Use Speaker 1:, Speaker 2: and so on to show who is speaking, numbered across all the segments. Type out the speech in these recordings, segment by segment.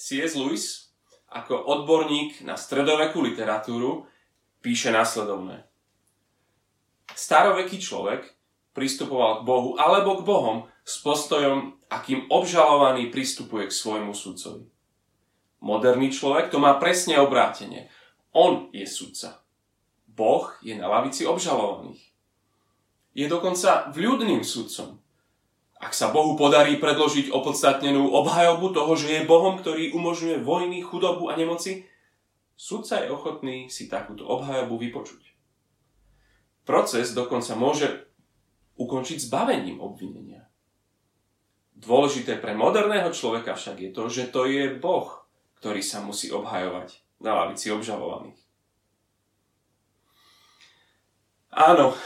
Speaker 1: C.S. Lewis ako odborník na stredovekú literatúru píše následovné. Staroveký človek pristupoval k Bohu alebo k Bohom s postojom, akým obžalovaný pristupuje k svojmu sudcovi. Moderný človek to má presne obrátenie. On je sudca. Boh je na lavici obžalovaných. Je dokonca vľudným sudcom. Ak sa Bohu podarí predložiť opodstatnenú obhajobu toho, že je Bohom, ktorý umožňuje vojny, chudobu a nemoci, sudca je ochotný si takúto obhajobu vypočuť. Proces dokonca môže ukončiť zbavením obvinenia. Dôležité pre moderného človeka však je to, že to je Boh, ktorý sa musí obhajovať na lavici obžalovaných. Áno,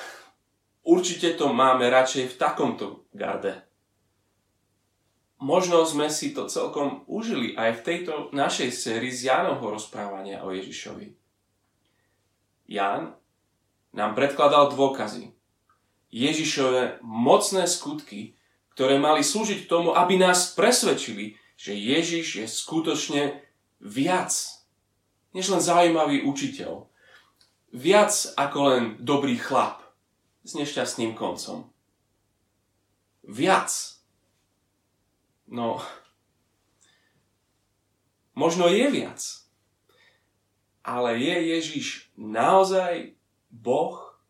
Speaker 1: určite to máme radšej v takomto garde. Možno sme si to celkom užili aj v tejto našej sérii z Jánovho rozprávania o Ježišovi. Ján nám predkladal dôkazy. Ježišové mocné skutky, ktoré mali slúžiť tomu, aby nás presvedčili, že Ježiš je skutočne viac, než len zaujímavý učiteľ, viac ako len dobrý chlap s nešťastným koncom. Viac. No, možno je viac. Ale je Ježiš naozaj Boh?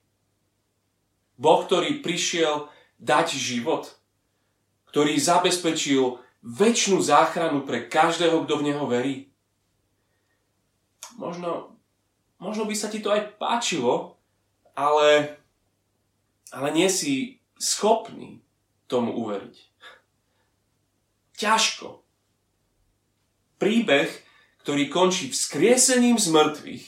Speaker 1: Boh, ktorý prišiel dať život? Ktorý zabezpečil väčšinu záchranu pre každého, kto v Neho verí? Možno možno by sa ti to aj páčilo, ale, ale nie si schopný tomu uveriť. Ťažko. Príbeh, ktorý končí vzkriesením z mŕtvych,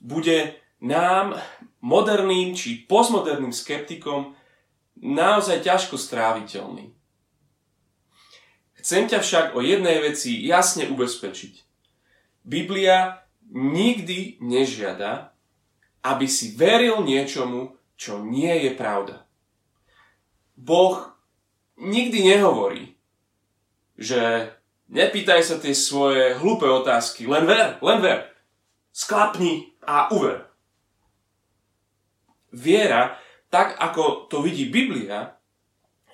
Speaker 1: bude nám, moderným či postmoderným skeptikom, naozaj ťažko stráviteľný. Chcem ťa však o jednej veci jasne ubezpečiť. Biblia nikdy nežiada, aby si veril niečomu, čo nie je pravda. Boh nikdy nehovorí, že nepýtaj sa tie svoje hlúpe otázky, len ver, len ver. Sklapni a uver. Viera, tak ako to vidí Biblia,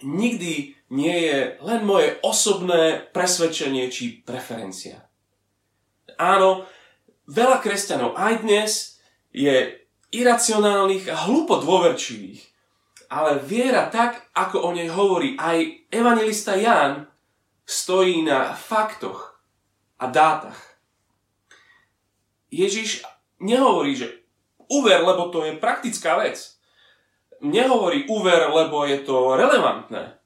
Speaker 1: nikdy nie je len moje osobné presvedčenie či preferencia. Áno, Veľa kresťanov aj dnes je iracionálnych a hlúpo dôverčivých. Ale viera tak, ako o nej hovorí aj evangelista Ján, stojí na faktoch a dátach. Ježiš nehovorí, že uver, lebo to je praktická vec. Nehovorí uver, lebo je to relevantné.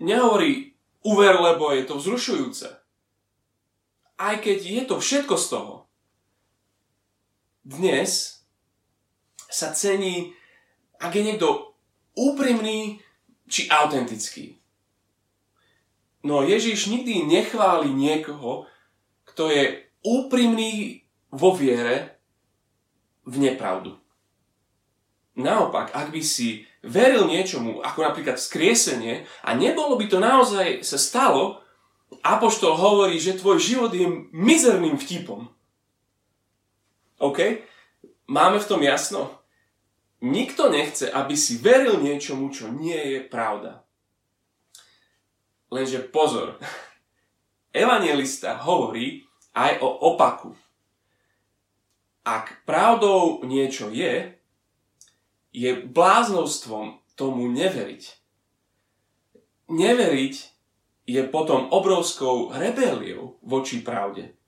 Speaker 1: Nehovorí uver, lebo je to vzrušujúce. Aj keď je to všetko z toho, dnes sa cení, ak je niekto úprimný či autentický. No Ježiš nikdy nechváli niekoho, kto je úprimný vo viere v nepravdu. Naopak, ak by si veril niečomu, ako napríklad skriesenie, a nebolo by to naozaj sa stalo, Apoštol hovorí, že tvoj život je mizerným vtipom. OK? Máme v tom jasno? Nikto nechce, aby si veril niečomu, čo nie je pravda. Lenže pozor, evangelista hovorí aj o opaku. Ak pravdou niečo je, je bláznovstvom tomu neveriť. Neveriť je potom obrovskou rebeliou voči pravde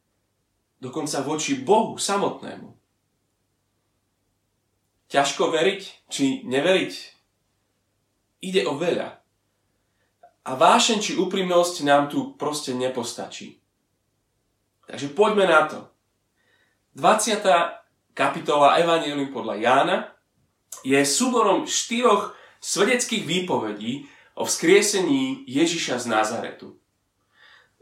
Speaker 1: dokonca voči Bohu samotnému. Ťažko veriť, či neveriť? Ide o veľa. A vášeň či úprimnosť nám tu proste nepostačí. Takže poďme na to. 20. kapitola Evangelium podľa Jána je súborom štyroch svedeckých výpovedí o vzkriesení Ježiša z Nazaretu.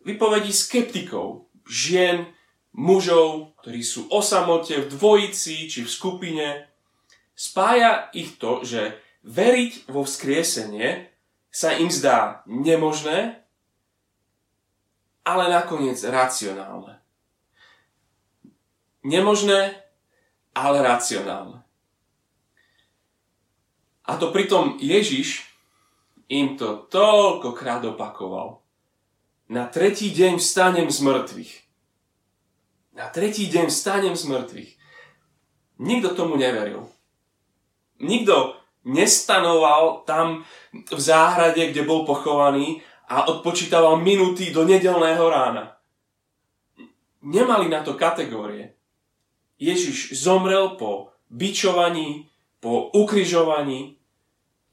Speaker 1: Výpovedí skeptikov, žien, mužov, ktorí sú o v dvojici či v skupine. Spája ich to, že veriť vo vzkriesenie sa im zdá nemožné ale nakoniec racionálne. Nemožné, ale racionálne. A to pritom Ježiš im to toľkokrát opakoval. Na tretí deň vstanem z mŕtvych. Na tretí deň vstanem z mŕtvych. Nikto tomu neveril. Nikto nestanoval tam v záhrade, kde bol pochovaný a odpočítaval minúty do nedelného rána. Nemali na to kategórie. Ježiš zomrel po bičovaní, po ukrižovaní,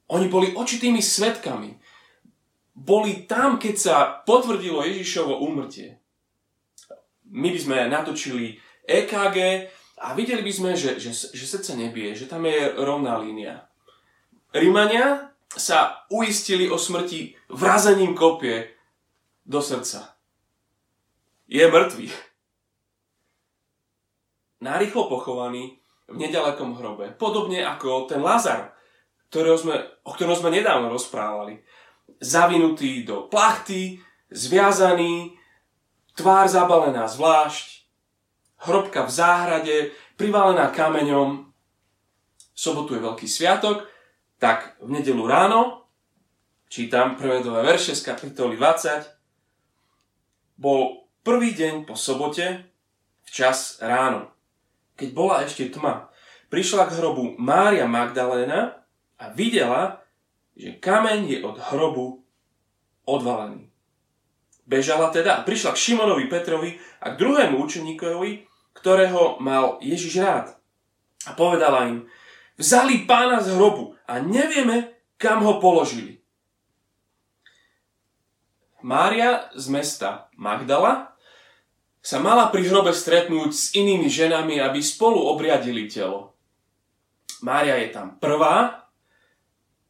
Speaker 1: oni boli očitými svetkami. Boli tam, keď sa potvrdilo Ježišovo úmrtie. My by sme natočili EKG a videli by sme, že, že, že srdce nebije, že tam je rovná línia. Rímania sa uistili o smrti vrazením kopie do srdca. Je mŕtvý. Narýchlo pochovaný v nedalekom hrobe. Podobne ako ten Lazar, ktorého sme, o ktorom sme nedávno rozprávali. Zavinutý do plachty, zviazaný, tvár zabalená zvlášť, hrobka v záhrade, privalená kameňom. V sobotu je veľký sviatok, tak v nedelu ráno, čítam prvé dva verše z kapitoly 20, bol prvý deň po sobote, včas ráno, keď bola ešte tma. Prišla k hrobu Mária Magdaléna a videla, že kameň je od hrobu odvalený. Bežala teda a prišla k Šimonovi Petrovi a k druhému učeníkovi, ktorého mal Ježiš rád. A povedala im, vzali pána z hrobu a nevieme, kam ho položili. Mária z mesta Magdala sa mala pri hrobe stretnúť s inými ženami, aby spolu obriadili telo. Mária je tam prvá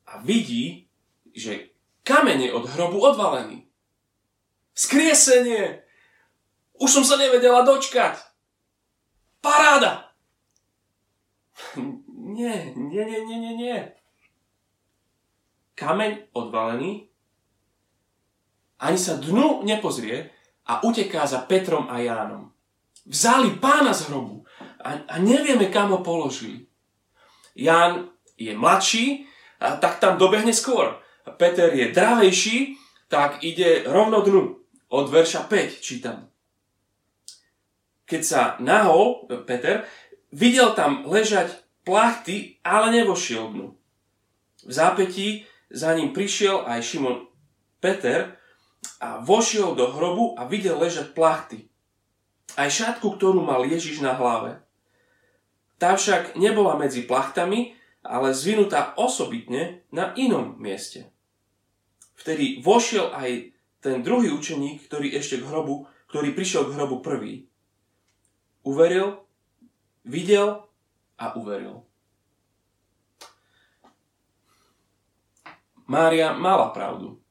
Speaker 1: a vidí, že kameň je od hrobu odvalený. Skriesenie! Už som sa nevedela dočkať. Paráda! Nie, nie, nie, nie, nie, nie. Kameň odvalený ani sa dnu nepozrie a uteká za Petrom a Jánom. Vzali pána z hrobu a, a nevieme, kam ho položili. Ján je mladší, a tak tam dobehne skôr. Peter je dravejší, tak ide rovno dnu. Od verša 5 čítam. Keď sa nahol Peter, videl tam ležať plachty, ale nevošiel dnu. V zápetí za ním prišiel aj Šimon Peter a vošiel do hrobu a videl ležať plachty. Aj šatku, ktorú mal Ježiš na hlave. Tá však nebola medzi plachtami, ale zvinutá osobitne na inom mieste. Vtedy vošiel aj ten druhý učeník, ktorý ešte k hrobu, ktorý prišiel k hrobu prvý. Uveril, videl a uveril. Mária mala pravdu.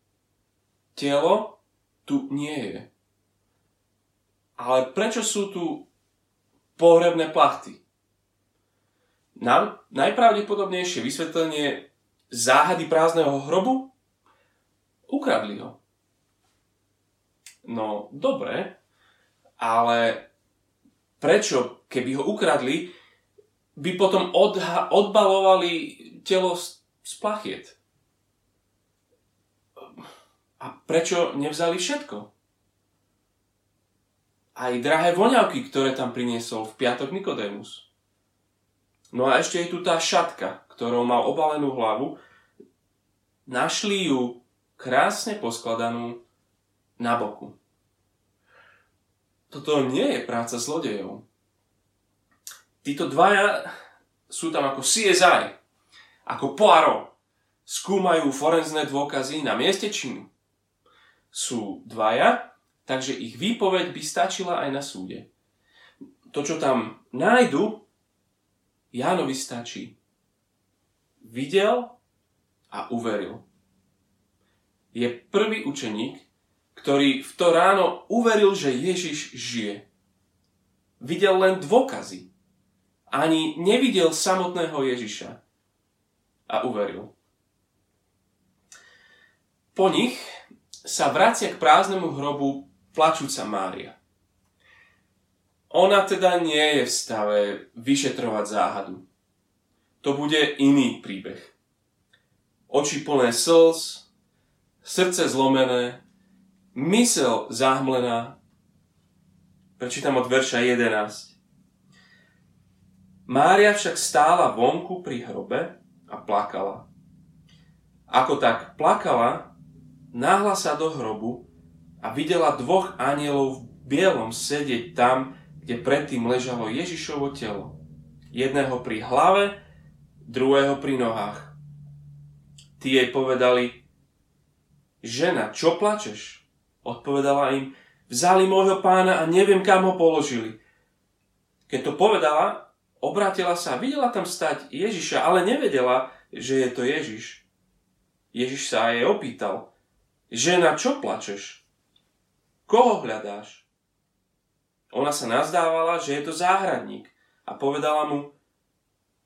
Speaker 1: Telo tu nie je. Ale prečo sú tu pohrebné plachty? Na, najpravdepodobnejšie vysvetlenie záhady prázdneho hrobu? Ukradli ho. No, dobre, ale prečo, keby ho ukradli, by potom odha- odbalovali telo z, z plachiet? A prečo nevzali všetko? Aj drahé voňavky, ktoré tam priniesol v piatok Nikodémus. No a ešte je tu tá šatka, ktorou mal obalenú hlavu. Našli ju krásne poskladanú na boku. Toto nie je práca zlodejov. Títo dvaja sú tam ako CSI, ako Poirot. Skúmajú forenzné dôkazy na mieste činu. Sú dvaja, takže ich výpoveď by stačila aj na súde. To, čo tam nájdu, Jánovi stačí. Videl a uveril. Je prvý učeník, ktorý v to ráno uveril, že Ježiš žije. Videl len dôkazy. Ani nevidel samotného Ježiša. A uveril. Po nich sa vracia k prázdnemu hrobu plačúca Mária. Ona teda nie je v stave vyšetrovať záhadu. To bude iný príbeh. Oči plné slz, srdce zlomené, mysel zahmlená. Prečítam od verša 11. Mária však stála vonku pri hrobe a plakala. Ako tak plakala, náhla sa do hrobu a videla dvoch anielov v bielom sedieť tam, kde predtým ležalo Ježišovo telo. Jedného pri hlave, druhého pri nohách. Tí jej povedali, žena, čo plačeš? Odpovedala im, vzali môjho pána a neviem, kam ho položili. Keď to povedala, obrátila sa a videla tam stať Ježiša, ale nevedela, že je to Ježiš. Ježiš sa jej opýtal, žena, čo plačeš? Koho hľadáš? Ona sa nazdávala, že je to záhradník a povedala mu,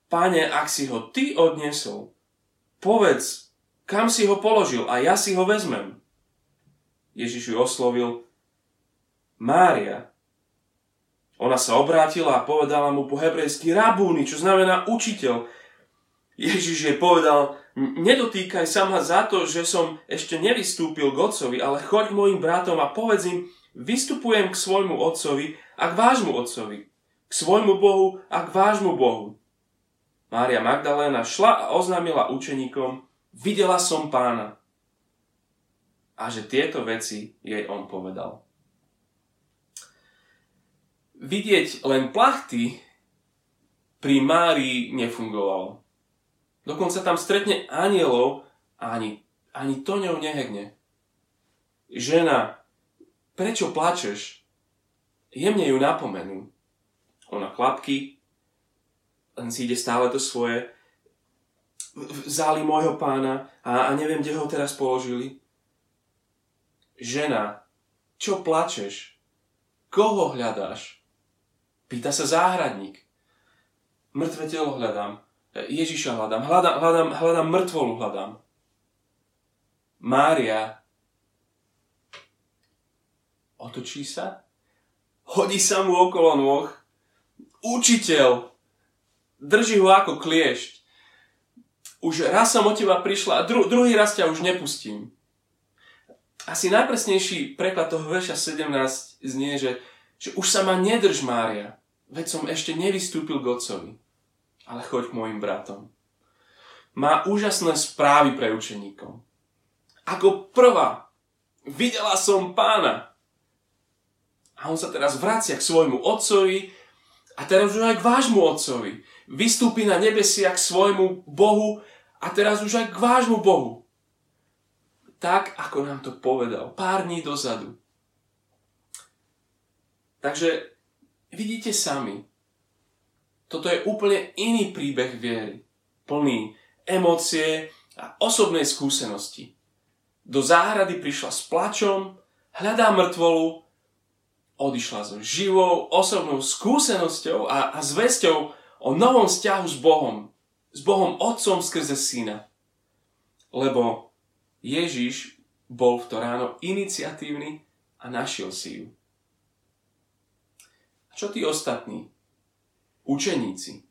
Speaker 1: Pane, ak si ho ty odnesol, povedz, kam si ho položil a ja si ho vezmem. Ježiš ju oslovil, Mária. Ona sa obrátila a povedala mu po hebrejsky rabúny, čo znamená učiteľ. Ježiš jej povedal, nedotýkaj sa ma za to, že som ešte nevystúpil k otcovi, ale choď mojim bratom a povedz im, Vystupujem k svojmu otcovi a k vášmu otcovi, k svojmu Bohu a k vášmu Bohu. Mária Magdaléna šla a oznámila učeníkom, videla som pána. A že tieto veci jej on povedal. Vidieť len plachty pri Márii nefungovalo. Dokonca tam stretne anielov a ani, ani to ňou nehegne. Žena, prečo plačeš? Jemne ju napomenú. Ona chlapky, len si ide stále to svoje, vzali môjho pána a, a neviem, kde ho teraz položili. Žena, čo plačeš? Koho hľadáš? Pýta sa záhradník. Mŕtve telo hľadám. Ježiša hľadám. Hľadám, hľadám, hľadám mŕtvolu hľadám. Mária Otočí sa, hodí sa mu okolo nôh. Učiteľ, drží ho ako kliešť. Už raz som od teba prišla a dru- druhý raz ťa už nepustím. Asi najpresnejší preklad toho verša 17 znie, že, že už sa ma nedrž, Mária, veď som ešte nevystúpil k otcovi, ale choď k môjim bratom. Má úžasné správy pre učeníkov. Ako prvá, videla som pána. A on sa teraz vracia k svojmu otcovi a teraz už aj k vášmu otcovi. Vystúpi na nebesia k svojmu Bohu a teraz už aj k vášmu Bohu. Tak, ako nám to povedal pár dní dozadu. Takže vidíte sami, toto je úplne iný príbeh viery, plný emócie a osobnej skúsenosti. Do záhrady prišla s plačom, hľadá mŕtvolu odišla so živou osobnou skúsenosťou a, a zväzťou o novom vzťahu s Bohom. S Bohom Otcom skrze Syna. Lebo Ježiš bol v to ráno iniciatívny a našiel si ju. A čo tí ostatní? Učeníci.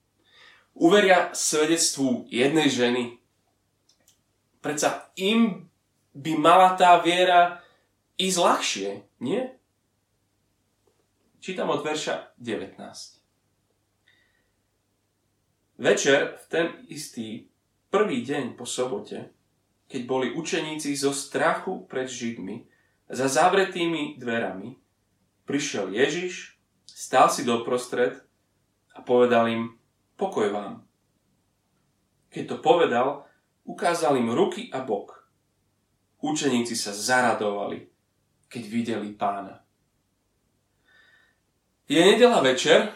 Speaker 1: Uveria svedectvu jednej ženy. Predsa im by mala tá viera ísť ľahšie, nie? Čítam od verša 19. Večer v ten istý prvý deň po sobote, keď boli učeníci zo strachu pred Židmi za zavretými dverami, prišiel Ježiš, stál si doprostred a povedal im, pokoj vám. Keď to povedal, ukázal im ruky a bok. Učeníci sa zaradovali, keď videli pána. Je nedela večer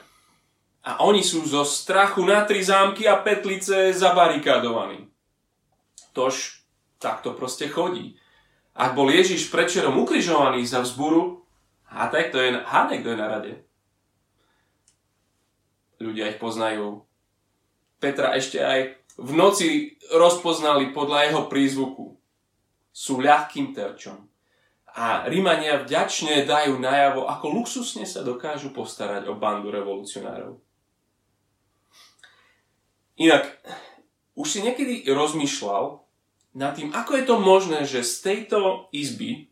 Speaker 1: a oni sú zo strachu na tri zámky a petlice zabarikádovaní. Tož tak to proste chodí. Ak bol Ježiš predčerom ukrižovaný za vzburu, a tak to je, hádaj, kto je na rade. Ľudia ich poznajú. Petra ešte aj v noci rozpoznali podľa jeho prízvuku. Sú ľahkým terčom. a Rímania vďačne dajú najavo, ako luxusne sa dokážu postarať o bandu revolucionárov. Inak, už si niekedy rozmýšľal nad tým, ako je to možné, že z tejto izby,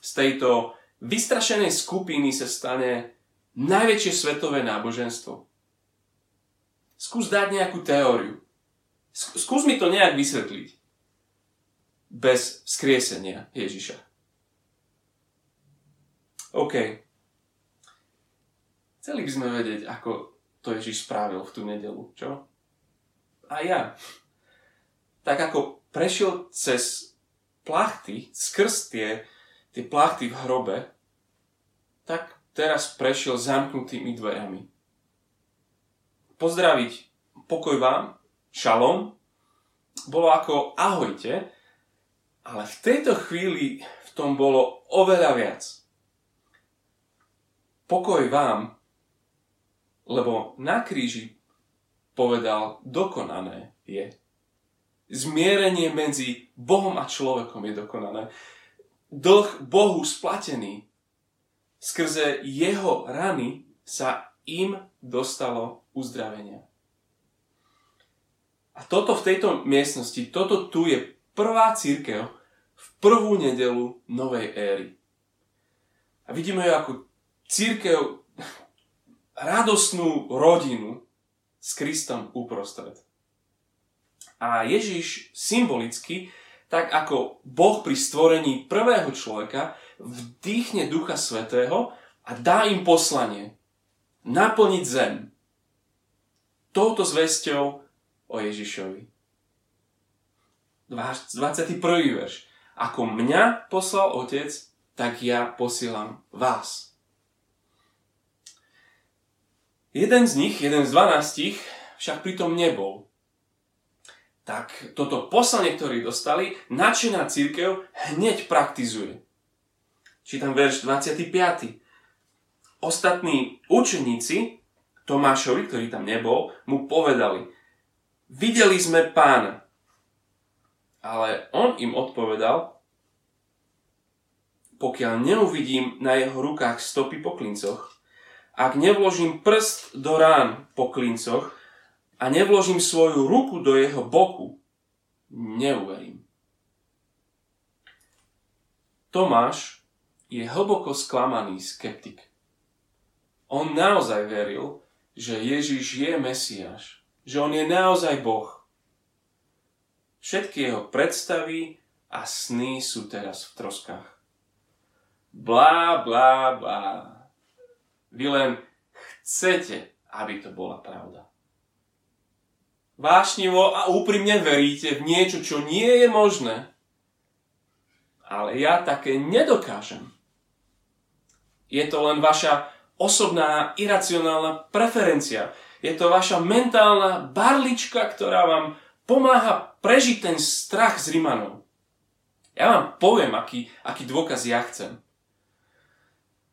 Speaker 1: z tejto vystrašenej skupiny sa stane najväčšie svetové náboženstvo. Skús dať nejakú teóriu. Skús mi to nejak vysvetliť. Bez skriesenia Ježiša. OK. Chceli by sme vedieť, ako to Ježiš spravil v tú nedelu, čo? A ja. Tak ako prešiel cez plachty, skrz tie, tie plachty v hrobe, tak teraz prešiel zamknutými dverami. Pozdraviť pokoj vám, šalom, bolo ako ahojte, ale v tejto chvíli v tom bolo oveľa viac pokoj vám, lebo na kríži povedal, dokonané je. Zmierenie medzi Bohom a človekom je dokonané. Dlh Bohu splatený. Skrze jeho rany sa im dostalo uzdravenia. A toto v tejto miestnosti, toto tu je prvá církev v prvú nedelu novej éry. A vidíme ju ako církev radosnú rodinu s Kristom uprostred. A Ježiš symbolicky, tak ako Boh pri stvorení prvého človeka, vdýchne Ducha Svetého a dá im poslanie naplniť zem touto zväzťou o Ježišovi. 21. verš. Ako mňa poslal Otec, tak ja posielam vás. Jeden z nich, jeden z dvanástich, však pritom nebol. Tak toto poslanie, ktoré dostali, nadšená církev hneď praktizuje. Čítam verš 25. Ostatní učeníci Tomášovi, ktorý tam nebol, mu povedali, videli sme pána. Ale on im odpovedal, pokiaľ neuvidím na jeho rukách stopy po klincoch ak nevložím prst do rán po klincoch a nevložím svoju ruku do jeho boku, neuverím. Tomáš je hlboko sklamaný skeptik. On naozaj veril, že Ježiš je Mesiáš, že on je naozaj Boh. Všetky jeho predstavy a sny sú teraz v troskách. Blá, blá, blá. Vy len chcete, aby to bola pravda. Vášnivo a úprimne veríte v niečo, čo nie je možné. Ale ja také nedokážem. Je to len vaša osobná iracionálna preferencia. Je to vaša mentálna barlička, ktorá vám pomáha prežiť ten strach z Rimanov. Ja vám poviem, aký, aký dôkaz ja chcem.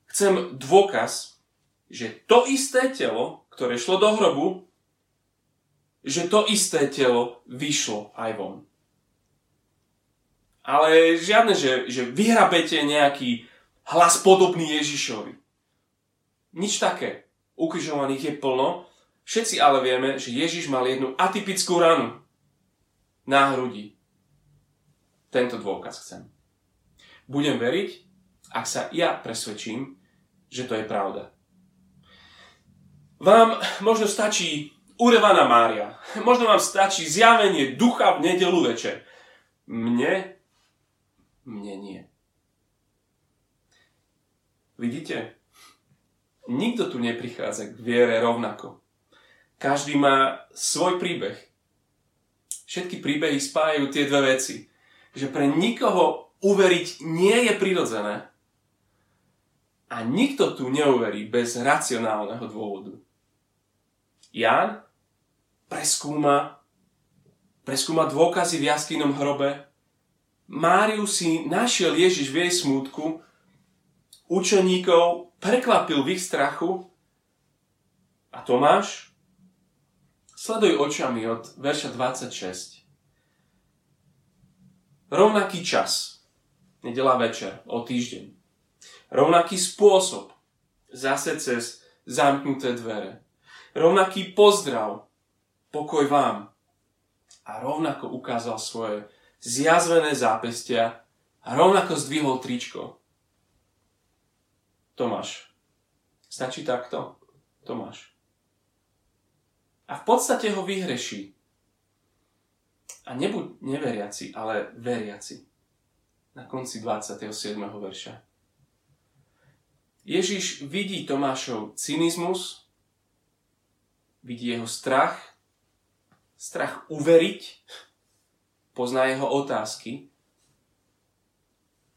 Speaker 1: Chcem dôkaz, že to isté telo, ktoré šlo do hrobu, že to isté telo vyšlo aj von. Ale žiadne, že, že vyhrabete nejaký hlas podobný Ježišovi. Nič také. Ukrižovaných je plno. Všetci ale vieme, že Ježiš mal jednu atypickú ranu na hrudi. Tento dôkaz chcem. Budem veriť, ak sa ja presvedčím, že to je pravda. Vám možno stačí urevaná Mária. Možno vám stačí zjavenie ducha v nedelu večer. Mne? Mne nie. Vidíte? Nikto tu neprichádza k viere rovnako. Každý má svoj príbeh. Všetky príbehy spájajú tie dve veci. Že pre nikoho uveriť nie je prirodzené a nikto tu neuverí bez racionálneho dôvodu. Ján preskúma, preskúma dôkazy v jaskynom hrobe. Máriu si našiel Ježiš v jej smútku, učeníkov prekvapil v ich strachu a Tomáš Sleduj očami od verša 26. Rovnaký čas, nedela večer, o týždeň. Rovnaký spôsob, zase cez zamknuté dvere. Rovnaký pozdrav, pokoj vám. A rovnako ukázal svoje zjazvené zápestia a rovnako zdvihol tričko. Tomáš. Stačí takto? Tomáš. A v podstate ho vyhreší. A nebuď neveriaci, ale veriaci. Na konci 27. verša. Ježiš vidí Tomášov cynizmus, vidí jeho strach, strach uveriť, pozná jeho otázky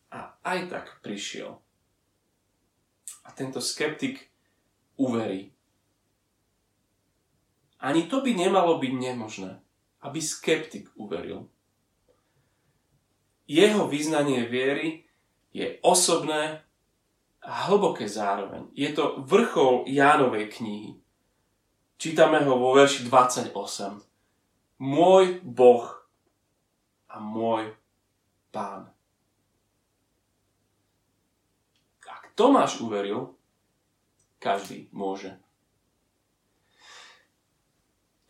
Speaker 1: a aj tak prišiel. A tento skeptik uverí. Ani to by nemalo byť nemožné, aby skeptik uveril. Jeho vyznanie viery je osobné a hlboké zároveň. Je to vrchol Jánovej knihy. Čítame ho vo verši 28. Môj Boh a môj Pán. Ak Tomáš uveril, každý môže.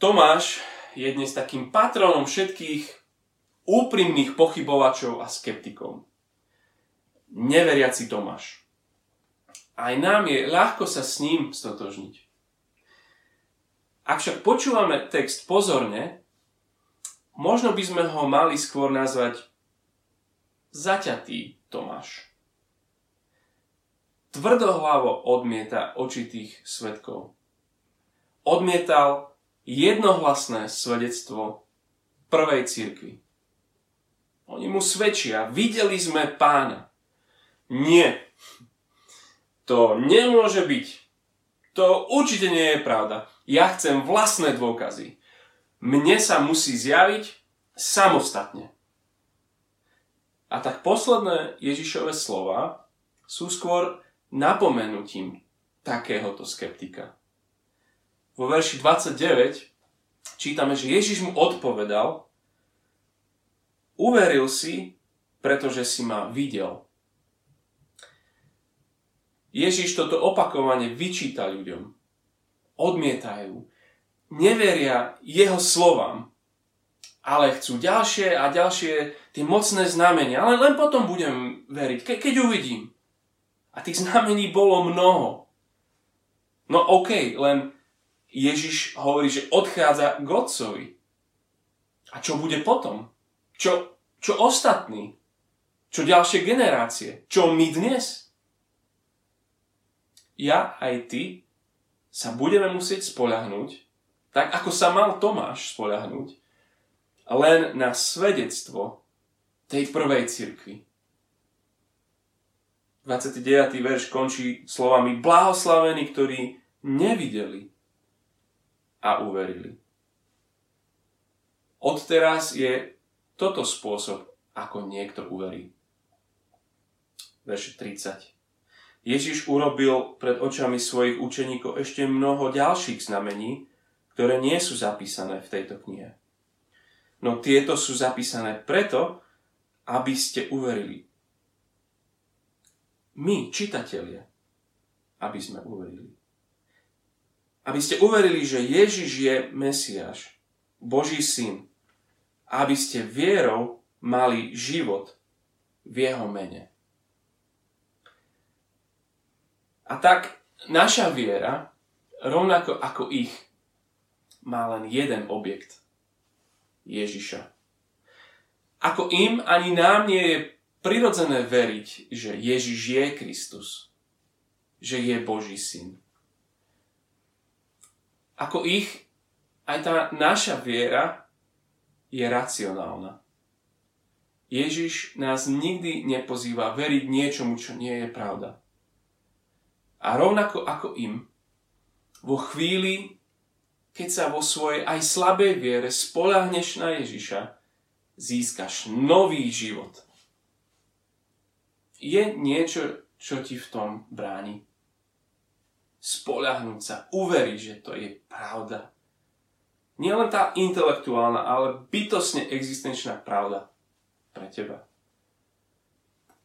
Speaker 1: Tomáš je dnes takým patronom všetkých úprimných pochybovačov a skeptikov. Neveriaci Tomáš. Aj nám je ľahko sa s ním stotožniť. Ak však počúvame text pozorne, možno by sme ho mali skôr nazvať zaťatý Tomáš. Tvrdohlavo odmieta očitých svetkov. Odmietal jednohlasné svedectvo prvej cirkvi. Oni mu svedčia, videli sme pána. Nie. To nemôže byť. To určite nie je pravda. Ja chcem vlastné dôkazy. Mne sa musí zjaviť samostatne. A tak posledné Ježišové slova sú skôr napomenutím takéhoto skeptika vo verši 29 čítame, že Ježiš mu odpovedal, uveril si, pretože si ma videl. Ježiš toto opakovane vyčíta ľuďom. Odmietajú. Neveria jeho slovám. Ale chcú ďalšie a ďalšie tie mocné znamenia. Ale len potom budem veriť, ke- keď uvidím. A tých znamení bolo mnoho. No okay, len Ježiš hovorí, že odchádza k Otcovi. A čo bude potom? Čo, čo ostatní? Čo ďalšie generácie? Čo my dnes? Ja aj ty sa budeme musieť spoľahnúť, tak ako sa mal Tomáš spoľahnúť, len na svedectvo tej prvej cirkvi. 29. verš končí slovami Blahoslavení, ktorí nevideli a uverili. Odteraz je toto spôsob, ako niekto uverí. Verš 30. Ježiš urobil pred očami svojich učeníkov ešte mnoho ďalších znamení, ktoré nie sú zapísané v tejto knihe. No tieto sú zapísané preto, aby ste uverili. My, čitatelia, aby sme uverili. Aby ste uverili, že Ježiš je Mesiáš, Boží syn. Aby ste vierou mali život v jeho mene. A tak naša viera, rovnako ako ich, má len jeden objekt. Ježiša. Ako im ani nám nie je prirodzené veriť, že Ježiš je Kristus, že je Boží syn ako ich, aj tá naša viera je racionálna. Ježiš nás nikdy nepozýva veriť niečomu, čo nie je pravda. A rovnako ako im, vo chvíli, keď sa vo svojej aj slabej viere spolahneš na Ježiša, získaš nový život. Je niečo, čo ti v tom bráni spolahnúť sa, uveriť, že to je pravda. Nie len tá intelektuálna, ale bytosne existenčná pravda pre teba.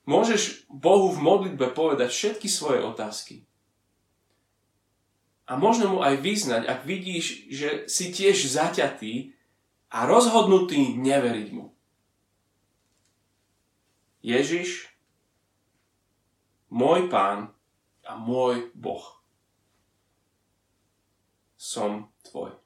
Speaker 1: Môžeš Bohu v modlitbe povedať všetky svoje otázky. A možno mu aj vyznať, ak vidíš, že si tiež zaťatý a rozhodnutý neveriť mu. Ježiš, môj pán a môj Boh. Som tvoj.